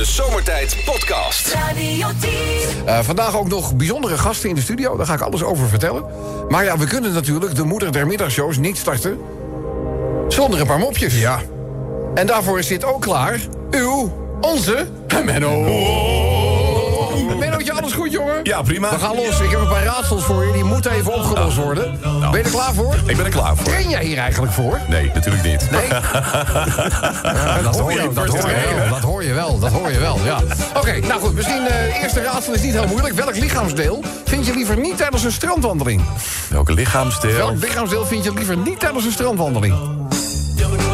De Zomertijd Podcast. Radio 10. Eh, vandaag ook nog bijzondere gasten in de studio. Daar ga ik alles over vertellen. Maar ja, we kunnen natuurlijk de moeder der middagshows niet starten... zonder een paar mopjes. Ja. En daarvoor zit ook klaar uw, onze, Menno. Alles goed, jongen? Ja, prima. We gaan los. Ik heb een paar raadsels voor je. Die moeten even opgelost worden. Ben je er klaar voor? Ik ben er klaar voor. Train jij hier eigenlijk voor? Nee, natuurlijk niet. Nee? dat, hoor je, dat, hoor je wel, dat hoor je wel, dat hoor je wel, ja. Oké, nou goed, misschien eh, het eerste raadsel is niet heel moeilijk. Welk lichaamsdeel vind je liever niet tijdens een strandwandeling? Welke lichaamsdeel? Welk lichaamsdeel vind je liever niet tijdens een strandwandeling?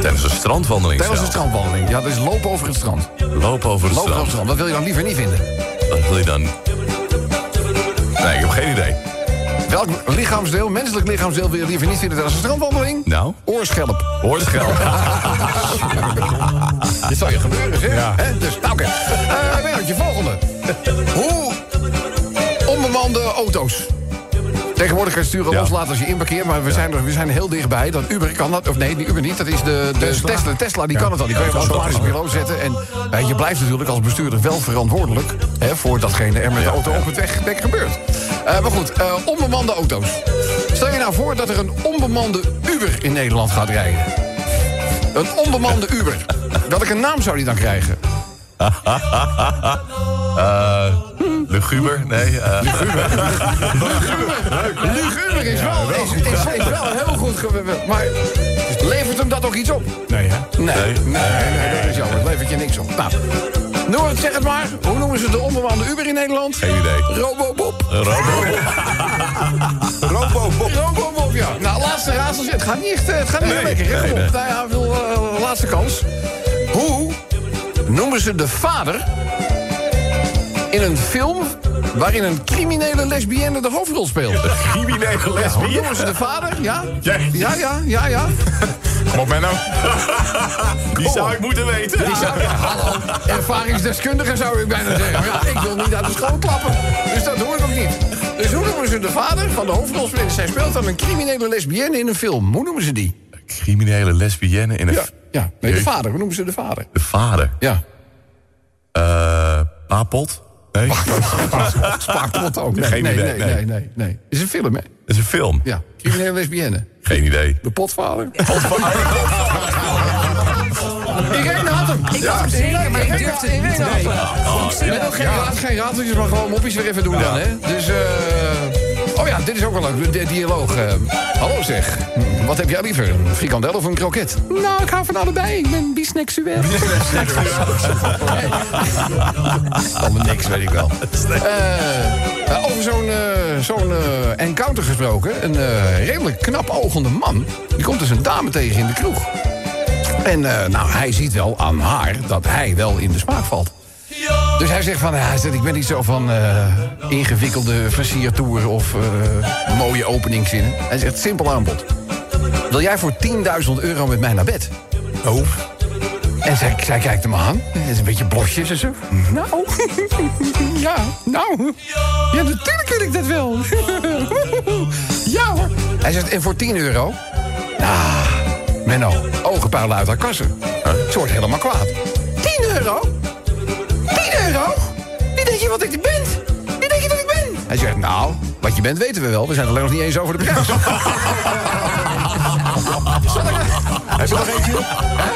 Tijdens een strandwandeling Tijdens een strandwandeling, ja, dat is lopen over het strand. Lopen over het Lopen over het strand. strand, wat wil je dan liever niet vinden? Wat wil je dan? Nee, ik heb geen idee. Welk lichaamsdeel, menselijk lichaamsdeel wil je liever niet vinden tijdens een strandwandeling? Nou? Oorschelp. Hoorschel. Dit zal je gebeuren, zeg. Hè? Dus, nou, oké. Eh, Mennootje, volgende. Hoe onbemande auto's? Tegenwoordig kan je sturen Ja. loslaten als je inparkeert... maar we zijn, er, we zijn heel dichtbij. Dat Uber kan dat, of nee, die Uber niet. Dat is de, de Tesla. Tesla, die kan het al. Die kan je op automatisch bureau zetten. En eh, je blijft natuurlijk als bestuurder wel verantwoordelijk... Hè, voor datgene er met de auto op het wegdek gebeurt. Eh, maar goed, eh, onbemande auto's. Stel je nou voor dat er een onbemande Uber in Nederland gaat rijden. Een onbemande Uber. Welke naam zou die dan krijgen? Eh, luguber? Nee. eh, Luguber is wel, is, is, is wel heel goed gebeurd. Maar levert hem dat ook iets op? Nee, hè? Nee, nee, nee, dat is jammer. Het levert je niks op. Nou, Noord, zeg het maar. Hoe noemen ze de onbemande Uber in Nederland? geen idee. Robobob. Robo. Robobob. Robobob, ja. Nou, laatste raadseltje. Het gaat niet echt eh, het gaat niet Nee, lekker. nee, nee. Nou ja, veel, eh, laatste kans. Hoe noemen ze de vader in een film waarin een criminele lesbienne de hoofdrol speelt? Criminele Hoe lesbien. noemen ze de vader? Ja? Ja. Ja, ja, ja, ja. Kom op, Menno. Die zou ik moeten weten. Die zou, ja, hallo, ervaringsdeskundige zou ik bijna zeggen. Ja, ik wil niet uit de school klappen. Dus dat hoor ik ook niet. Dus hoe noemen ze de vader van de hoofdrolspeler? Zij speelt dan een criminele lesbienne in een film. Hoe noemen ze die? Criminele lesbienne in een... Ja, ja. Nee, de vader. Hoe noemen ze de vader? De vader. Ja. Eh, Papot? Nee. Spaarpot ook. Nee, Geen nee, nee, nee. nee, nee, nee. Het is een film, hè? Dat is een film. Ja. Criminele lesbienne. Geen idee. De potvader. Irene had hem. Ik had hem zeker, maar ik durfde het niet Irene had hem. Geen, raad, geen rateltjes, maar gewoon moppies weer even doen dan, hè? Dus, eh... Oh ja, dit is ook wel leuk, de dialoog. eh. hallo zeg, wat heb jij liever, een frikandel of een kroket? Nou, ik hou van allebei, ik ben bisnexueel. Allemaal niks, weet ik wel. Eh, eh, over zo'n zo'n encounter gesproken. Een redelijk knap ogende man. Die komt dus een dame tegen in de kroeg. En eh, nou, hij ziet wel aan haar dat hij wel in de smaak valt. Dus hij zegt van, ja, hij zegt, ik ben niet zo van eh, ingewikkelde versiertoeren of eh, mooie openingszinnen. Hij zegt, simpel aanbod. Wil jij voor 10.000 euro met mij naar bed? Oh. En zij, zij kijkt hem aan. Het is een beetje blosjes en zo. Nou, ja, nou. Ja, natuurlijk wil ik dat wel. ja hoor. Hij zegt, en voor 10 euro? Ah, Menno, ogenpuilen uit haar kassen. Ze wordt helemaal kwaad. 10 euro? Je wat ik ben? Wie denk je dat ik ben? Hij zegt, nou, wat je bent weten we wel. We zijn het alleen nog niet eens over de prijs. Heb je nog eentje nog?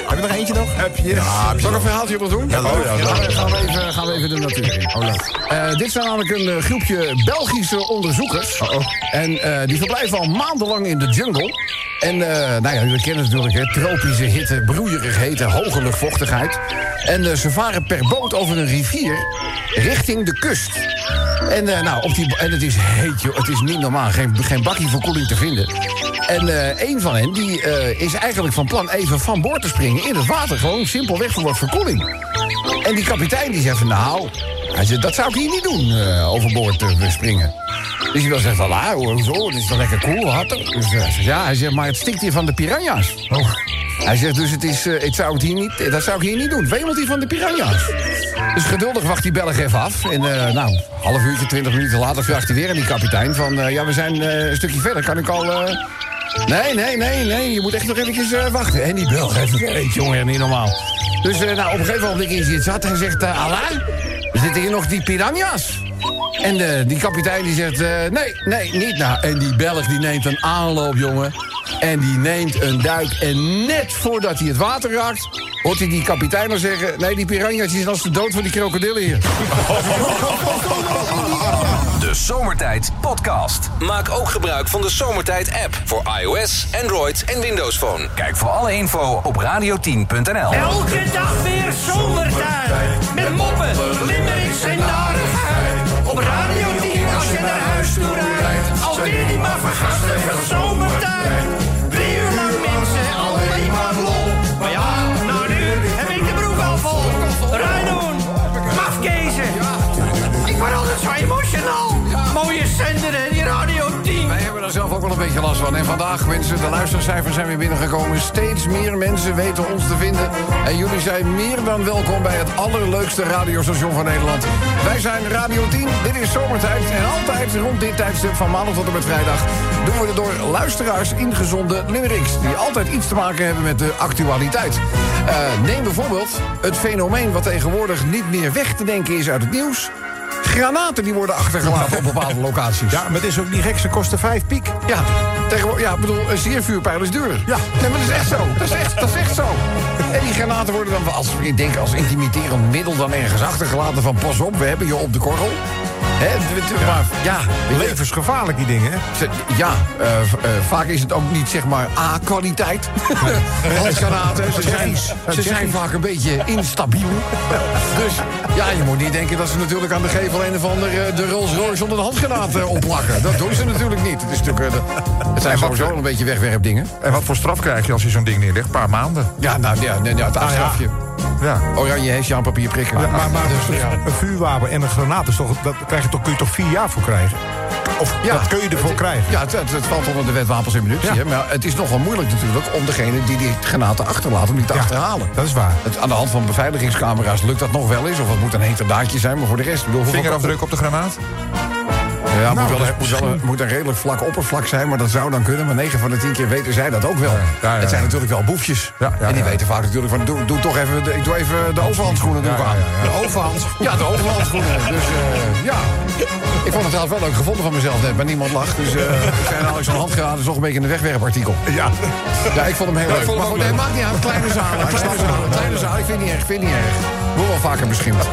Heb je nog eentje nog? Heb je? Ja, Zal ik een verhaaltje nog doen? Ja, leuk. Ja, dan gaan we even, gaan we even de natuur in. Oh, leuk. Eh, dit zijn namelijk een eh, groepje Belgische onderzoekers. En eh, die verblijven al maandenlang in de jungle. En eh, nou ja, jullie kennen natuurlijk, tropische hitte, broeierig hete, hoge luchtvochtigheid. En eh, ze varen per boot over een rivier richting de kust. En, eh, nou, op die, en het is heet, joh. Het is niet normaal. Geen, geen bakkie verkoeling te vinden. En een van hen die, is eigenlijk van plan even van boord te springen in het water. Gewoon simpelweg voor wat verkoeling. En die kapitein die zegt van nou... Hij zegt, dat zou ik hier niet doen, eh, overboord te springen. Dus hij wil zegt van, ah, hoezo? Het is toch lekker cool, water? Dus eh, hij zegt, ja, hij zegt, maar het stikt hier van de piranha's. Hij zegt, dus het is, ik zou het hier niet, dat zou ik hier niet doen. Wemelt hij van de piranha's. Dus geduldig wacht die Belg even af. En eh, nou, half uurtje, twintig minuten later vraagt hij weer aan die kapitein van... ja, we zijn een stukje verder, kan ik al... Nee, nee, nee, nee. Je moet echt nog eventjes eh, wachten. En die Belg heeft weet, jongen, niet normaal. Dus eh, nou, op een gegeven moment is hij het zat en zegt... Alain, zitten hier nog die piranha's? En die kapitein die zegt... nee, nee, niet nou. En die Belg die neemt een aanloop, jongen. En die neemt een duik. En net voordat hij het water raakt... hoort hij die kapitein al zeggen... nee, die piranha's die als de dood van die krokodillen hier. De Zomertijd Podcast. Maak ook gebruik van de Zomertijd app voor iOS, Android en Windows Phone. Kijk voor alle info op radio10.nl. Elke dag weer zomertijd. Met moppen, limmerings en narigheid. Op Radio 10 als je naar huis toe rijdt. Alweer die maar vergasten beetje last van. En vandaag, mensen, de luistercijfers zijn weer binnengekomen. Steeds meer mensen weten ons te vinden. En jullie zijn meer dan welkom bij het allerleukste radiostation van Nederland. Wij zijn Radio 10, dit is Zomertijd. En altijd rond dit tijdstip van maandag tot en met vrijdag... doen we er door luisteraars ingezonden limericks... die altijd iets te maken hebben met de actualiteit. Eh, neem bijvoorbeeld het fenomeen wat tegenwoordig niet meer weg te denken is uit het nieuws... Granaten die worden achtergelaten op bepaalde locaties. Ja, maar het is ook niet gek, ze kosten vijf piek. Ja, tegenwoordig, ja, ik bedoel, een siervuurpijl is duurder. Ja. Nee, maar dat is echt zo. Dat is echt, dat is echt zo. En die granaten worden dan, als, ik denk, als intimiderend middel dan ergens achtergelaten van pas op, we hebben je op de korrel. Maar ja, je, Levensgevaarlijk, die dingen. ja eh, eh, vaak is het ook niet zeg maar A-kwaliteit. Handgranaten, ze zijn, ze zijn vaak een beetje instabiel. Dus ja, je moet niet denken dat ze natuurlijk aan de gevel een of ander eh, de Rolls Royce onder de handgranaat eh, opplakken. Dat doen ze natuurlijk niet. Het, is natuurlijk, het zijn sowieso wel een beetje wegwerpdingen. En wat voor straf krijg je als je zo'n ding neerlegt? Een paar maanden. Ja, nou ja, nee, ja, het afstrafje. Ja. Oranje hesje aan papier prikken. Maar, maar dus, ja. een vuurwapen en een granaat, is toch, dat krijg je toch, kun je toch vier jaar voor krijgen? Of Ja, dat kun je ervoor het- krijgen? Ja, het, het, het valt onder de wet wapens en munitie. Ja. Maar het is nogal moeilijk natuurlijk om degene die die granaten achterlaat... om die te Ja, achterhalen. dat is waar. Het, aan de hand van beveiligingscamera's lukt dat nog wel eens. Of het moet een heterdaadje zijn, maar voor de rest... ik Bedoel, Vingerafdruk op de granaat? Ja, het Nou, moet, wel, moet, een, moet een redelijk vlak oppervlak zijn, maar dat zou dan kunnen. Maar 9 van de 10 keer weten zij dat ook wel. ja, ja. Het zijn natuurlijk wel boefjes. Ja, ja, en die ja. weten vaak natuurlijk van, doe, doe toch even, de, ik doe even de overhandschoenen doe ik aan. De overhandschoenen. Ja, de overhandschoenen. Dus eh, ja. Ik vond het trouwens wel leuk gevonden van mezelf net, maar niemand lacht. Dus eh ik zei nou, zo'n handgranaat is toch een beetje een wegwerpartikel. Ja. Ja, ik vond hem heel leuk. Maar goed, nee, maakt niet uit. Kleine zalen, kleine zalen, kleine zalen. Ik vind het niet erg, ik vind niet erg. Moet wel vaker beschimpt.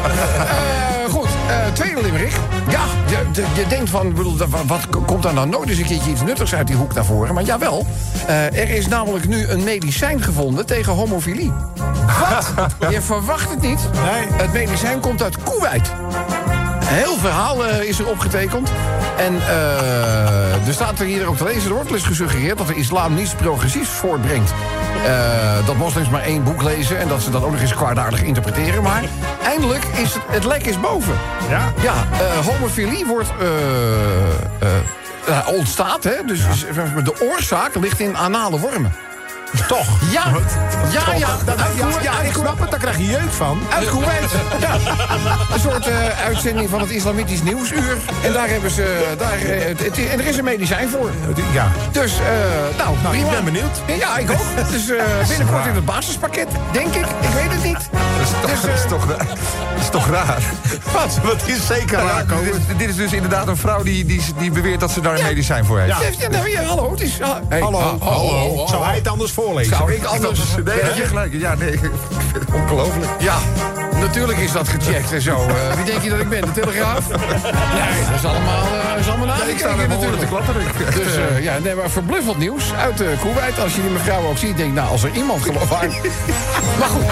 Eh, goed, eh, tweede limerick. Ja, je, je, je denkt van, bedoel, wat, komt daar nou nooit eens een keertje iets nuttigs uit die hoek naar voren? Maar jawel, eh, er is namelijk nu een medicijn gevonden tegen homofilie. Wat? Je verwacht het niet. Nee. Het medicijn komt uit Koeweit. Heel verhaal eh, is er opgetekend. En eh, er staat er hier ook te lezen... er wordt eens gesuggereerd dat de islam niets progressiefs voortbrengt. Eh, dat moslims maar één boek lezen... en dat ze dat ook nog eens kwaadaardig interpreteren. Maar eindelijk is het, het lek is boven. Ja? Ja, homofilie wordt... ontstaat, hè? Dus dus de oorzaak ligt in anale wormen. Toch? Ja, ja, ja. Dat, uit ja, ja, ik snap het, daar krijg je jeuk van. uit Kuwait. Ja. Een soort eh, uitzending van het Islamitisch Nieuwsuur. En daar hebben ze... Daar, eh, het, het- en er is een medicijn voor. Ja. Dus, eh, nou, Nou, ik ben benieuwd. Ja, ik ook. Dus eh, binnenkort in het basispakket, denk ik. Ik weet het niet. Dat is, toch, Dus, eh, is, toch, is raar? Wat? Wat is zeker Nou raar, dit, dit is dus inderdaad een vrouw die, die, die beweert dat ze daar een medicijn voor heeft. Ja. Nou, ja, hallo, het is... ah, hey, Hallo, ah, hallo. Zou hij het anders voorlezen? Zou ik anders... Nee, dat je gelijk. Ja, nee, ongelooflijk. Ja, natuurlijk is dat gecheckt en zo. Eh, wie denk je dat ik ben? De Telegraaf? Nee, dat is allemaal, uh, is allemaal ik sta er natuurlijk te klappen. Dus eh, ja, nee, maar verbluffend nieuws uit uh, Kuwait. Als je die mevrouw ook ziet, denk ik, nou, als er iemand gelooft aan... Maar goed.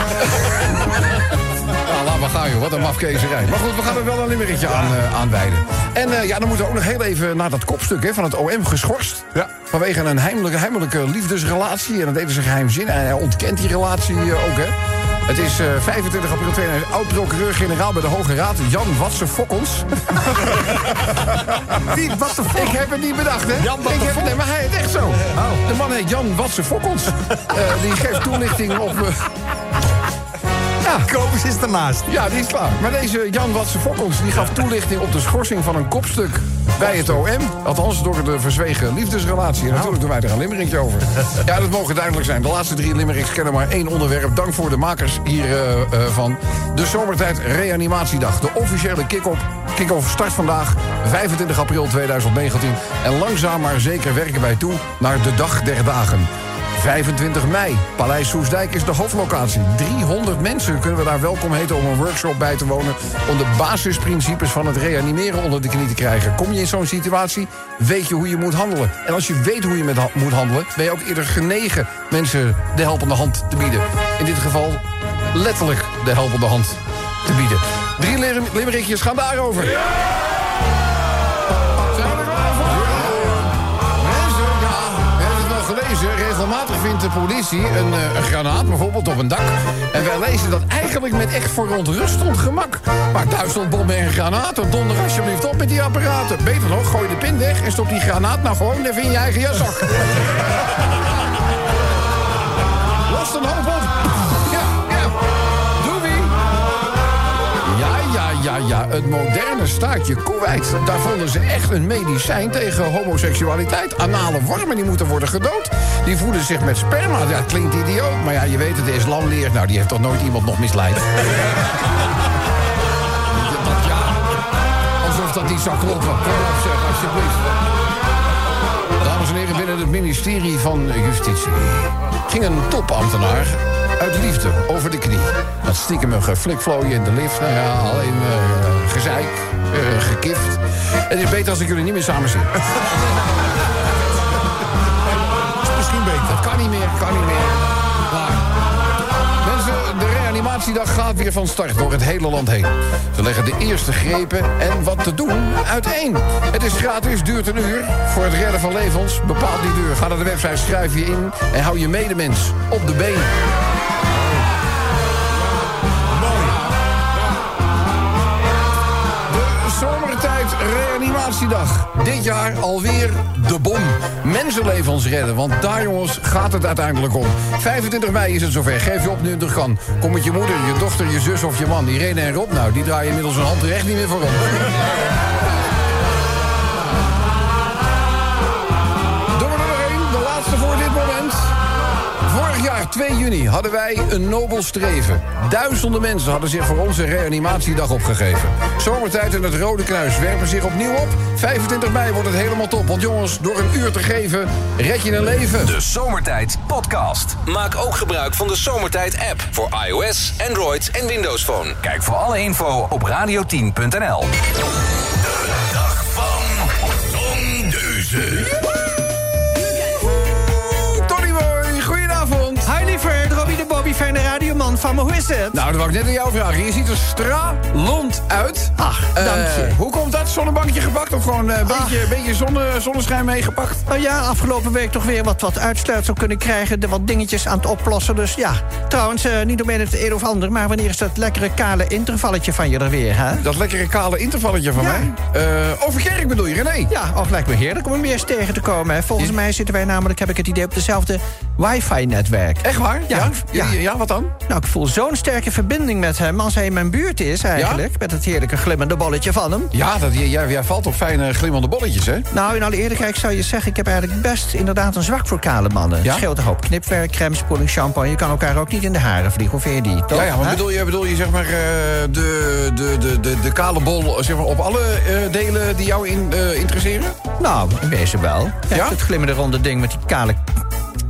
Nou, laat maar gaan, joh. Wat een mafkezerij. Maar goed, we gaan er wel een limmeretje aan, uh, aanwijden. En ja, dan moeten we ook nog heel even naar dat kopstuk hè, van het OM geschorst. Ja. Vanwege een heimelijke, heimelijke liefdesrelatie. En dat deden ze geheimzinnig. En hij ontkent die relatie ook, hè. Het is uh, 25 april 2000. Oud-procureur-generaal bij de Hoge Raad, Jan Watse Fokkels. Wie, wat de fuck? Ik heb het niet bedacht, hè? Jan ik heb, nee, maar hij heet echt zo. De man heet Jan Watse Fokkels. uh, die geeft toelichting op... Ja. Kobus is ernaast. Ja, die is klaar. Maar deze Jan Watse Fokkels die gaf toelichting op de schorsing van een kopstuk bij het OM. Althans, door de verzwegen liefdesrelatie. En natuurlijk doen wij er een limmerikje over. Ja, dat mogen duidelijk zijn. De laatste drie limericks kennen maar één onderwerp. Dank voor de makers hiervan. de Zomertijd Reanimatiedag. De officiële kick-off kick start vandaag, 25 april 2019. En langzaam maar zeker werken wij toe naar de dag der dagen. 25 mei. Paleis Soesdijk is de hoofdlocatie. 300 mensen kunnen we daar welkom heten om een workshop bij te wonen... om de basisprincipes van het reanimeren onder de knie te krijgen. Kom je in zo'n situatie, weet je hoe je moet handelen. En als je weet hoe je moet handelen... ben je ook eerder genegen mensen de helpende hand te bieden. In dit geval letterlijk de helpende hand te bieden. Drie lim- limmerikjes gaan daarover. Zijn Regelmatig vindt de politie een, eh, een granaat, bijvoorbeeld op een dak. En wij lezen dat eigenlijk met echt verontrustend gemak. Maar Duitsland bommen en granaten, donder alsjeblieft op met die apparaten. Beter nog, gooi de pin weg en stop die granaat nou gewoon even in je eigen jaszak. Los een hoop op. ja. Het moderne staatje Kuwait. Daar vonden ze echt een medicijn tegen homoseksualiteit. Anale wormen die moeten worden gedood. Die voeden zich met sperma. Ja, klinkt idioot. Maar ja, je weet het, de islam. Nou, die heeft toch nooit iemand nog misleid? Ja. Alsof dat niet zou kloppen. Zeg, alsjeblieft. Dames en heren, binnen het ministerie van Justitie... ging een topambtenaar uit liefde over de knie. Dat stiekem een geflikvlooien in de lift. Nou ja, alleen eh, gezeik, eh, gekift. Het is beter als ik jullie niet meer samen zie. Misschien beter. Dat kan niet meer, kan niet meer. Mensen, de reanimatiedag gaat weer van start door het hele land heen. Ze leggen de eerste grepen en wat te doen uiteen. Het is gratis, duurt een uur. Voor het redden van levens bepaalt die duur. Ga naar de website, schrijf je in en hou je medemens op de been. Reanimatiedag. Dit jaar alweer de bom. Mensenlevens redden, want daar jongens gaat het uiteindelijk om. 25 mei is het zover. Geef je op nu kan. Kom met je moeder, je dochter, je zus of je man. Irene en Rob, nou, die draaien inmiddels een hand terecht niet meer voor. Vorig jaar, 2 juni, hadden wij een nobel streven. Duizenden mensen hadden zich voor onze reanimatiedag opgegeven. Zomertijd en het Rode Kruis werpen zich opnieuw op. 25 mei wordt het helemaal top. Want jongens, door een uur te geven, red je een leven. De Zomertijd Podcast. Maak ook gebruik van de Zomertijd app voor iOS, Android en Windows Phone. Kijk voor alle info op radio10.nl. Dag van. Tony radioman van me. Hoe is het? Nou, dat wou ik net aan jou vragen. Je ziet er stralend uit. Ach, dank je. Eh, hoe komt dat? Zonnebankje gepakt of gewoon eh, een beetje, beetje zonne, zonneschijn meegepakt? Nou ja, afgelopen week toch weer wat, wat uitsluitsel kunnen krijgen. De wat dingetjes aan het oplossen. Dus ja, trouwens, eh, niet om het een of ander... maar wanneer is dat lekkere kale intervalletje van je er weer, hè? Dat lekkere kale intervalletje van Ja. mij. Eh, over Kerk bedoel je, René? Ja, ook lijkt me heerlijk om hem weer eens tegen te komen. Hè. Volgens mij zitten wij namelijk, heb ik het idee, op dezelfde wifi-netwerk. Echt waar? Ja, ja. ja. ja wat dan? Nou, ik voel zo'n sterke verbinding met hem als hij in mijn buurt is eigenlijk. Met het heerlijke glimmende bolletje van hem. Ja, dat, jij, jij valt op fijne glimmende bolletjes, hè? Nou, in alle eerlijkheid zou je zeggen... ik heb eigenlijk best inderdaad een zwak voor kale mannen. Ja? Het scheelt een hoop knipwerk, crème, spoeling, shampoo... en je kan elkaar ook niet in de haren vliegen. Vind je die, toch? Ja, ja, maar bedoel je, bedoel je zeg maar eh, de, de, de, de, de kale bol zeg maar, op alle eh, delen die jou in, eh, interesseren? Nou, in wezen wel. Ja? Het glimmende ronde ding met die kale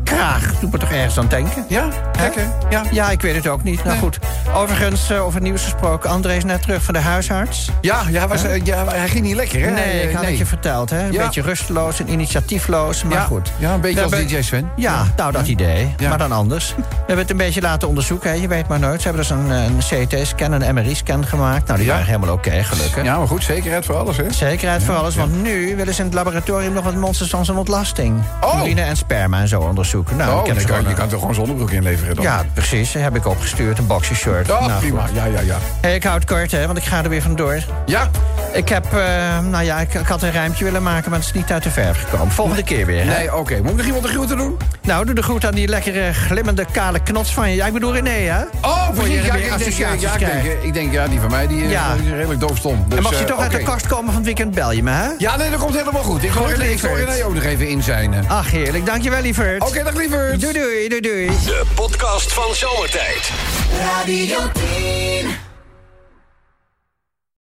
kraag... doet me toch ergens aan denken. Ja, kijk hè? Ja. Ja, ik weet het ook niet. Nou Nee. goed. Overigens, eh, over het nieuws gesproken... André is net terug van de huisarts. Ja, ja, was, eh, ja, hij ging niet lekker, hè? Nee, ik eh, had het je verteld, hè? Een Ja. beetje rusteloos en initiatiefloos, maar ja, goed. Ja, een beetje als DJ Sven. Ja, nou dat idee. Maar dan anders. We hebben het een beetje laten onderzoeken. Hè. Je weet maar nooit. Ze hebben dus een, een CT-scan, een MRI-scan gemaakt. Nou, die waren helemaal oké, gelukkig. Ja, maar goed, zekerheid voor alles, hè? Zekerheid voor alles, want nu willen ze in het laboratorium nog wat monsters van zijn ontlasting. Oh. Urine en sperma en zo onderzoeken. Nou, Oh, ik heb je kan, gewoon, je eh, kan toch gewoon zonnebroek inleveren? leveren dan. Ja, precies. Heb ik opgestuurd. Een boxershort. Oh, Nou, prima. goed. Ja, ja, ja. Hey, ik hou het kort, hè, want ik ga er weer vandoor. Ja, Ik heb, eh, nou ja, ik, ik had een rijmpje willen maken, maar het is niet uit de verf gekomen. Volgende keer weer, hè? nee, oké. Moet ik nog iemand de groeten doen? Nou, doe de groet aan die lekkere, glimmende, kale knots van je. Ja, ik bedoel René, hè? Oh, Voor je. Ja, ik denk, ja, associaties ja, ik, denk, krijgt. eh, ik denk, ja, die van mij die, Ja. is redelijk doofstom. Dus, en mocht je toch uit de kast komen van het weekend, bel je me, hè? Ja, nee, dat komt helemaal goed. Ik hoor. René ook nog even in zijn. Ach, heerlijk. Dankjewel, lieverd. Oké, dag lieverd. Doei, doei, doei, doei. De podcast van Zomertijd. Radio 10.